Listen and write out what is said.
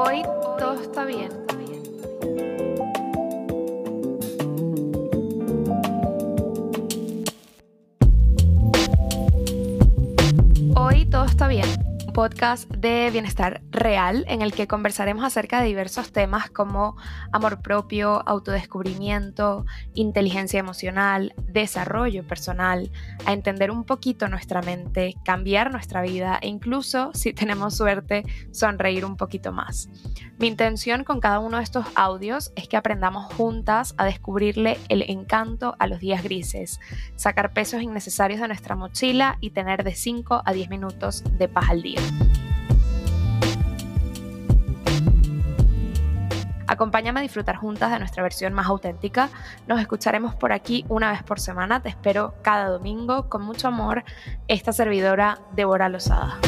hoy todo está bien. Podcast de bienestar real en el que conversaremos acerca de diversos temas como amor propio, autodescubrimiento, inteligencia emocional, desarrollo personal, a entender un poquito nuestra mente, cambiar nuestra vida e incluso, si tenemos suerte, sonreír un poquito más. Mi intención con cada uno de estos audios es que aprendamos juntas a descubrirle el encanto a los días grises, sacar pesos innecesarios de nuestra mochila y tener de 5 a 10 minutos de paz al día. Acompáñame a disfrutar juntas de nuestra versión más auténtica. Nos escucharemos por aquí una vez por semana. Te espero cada domingo con mucho amor. Esta servidora, Débora Lozada.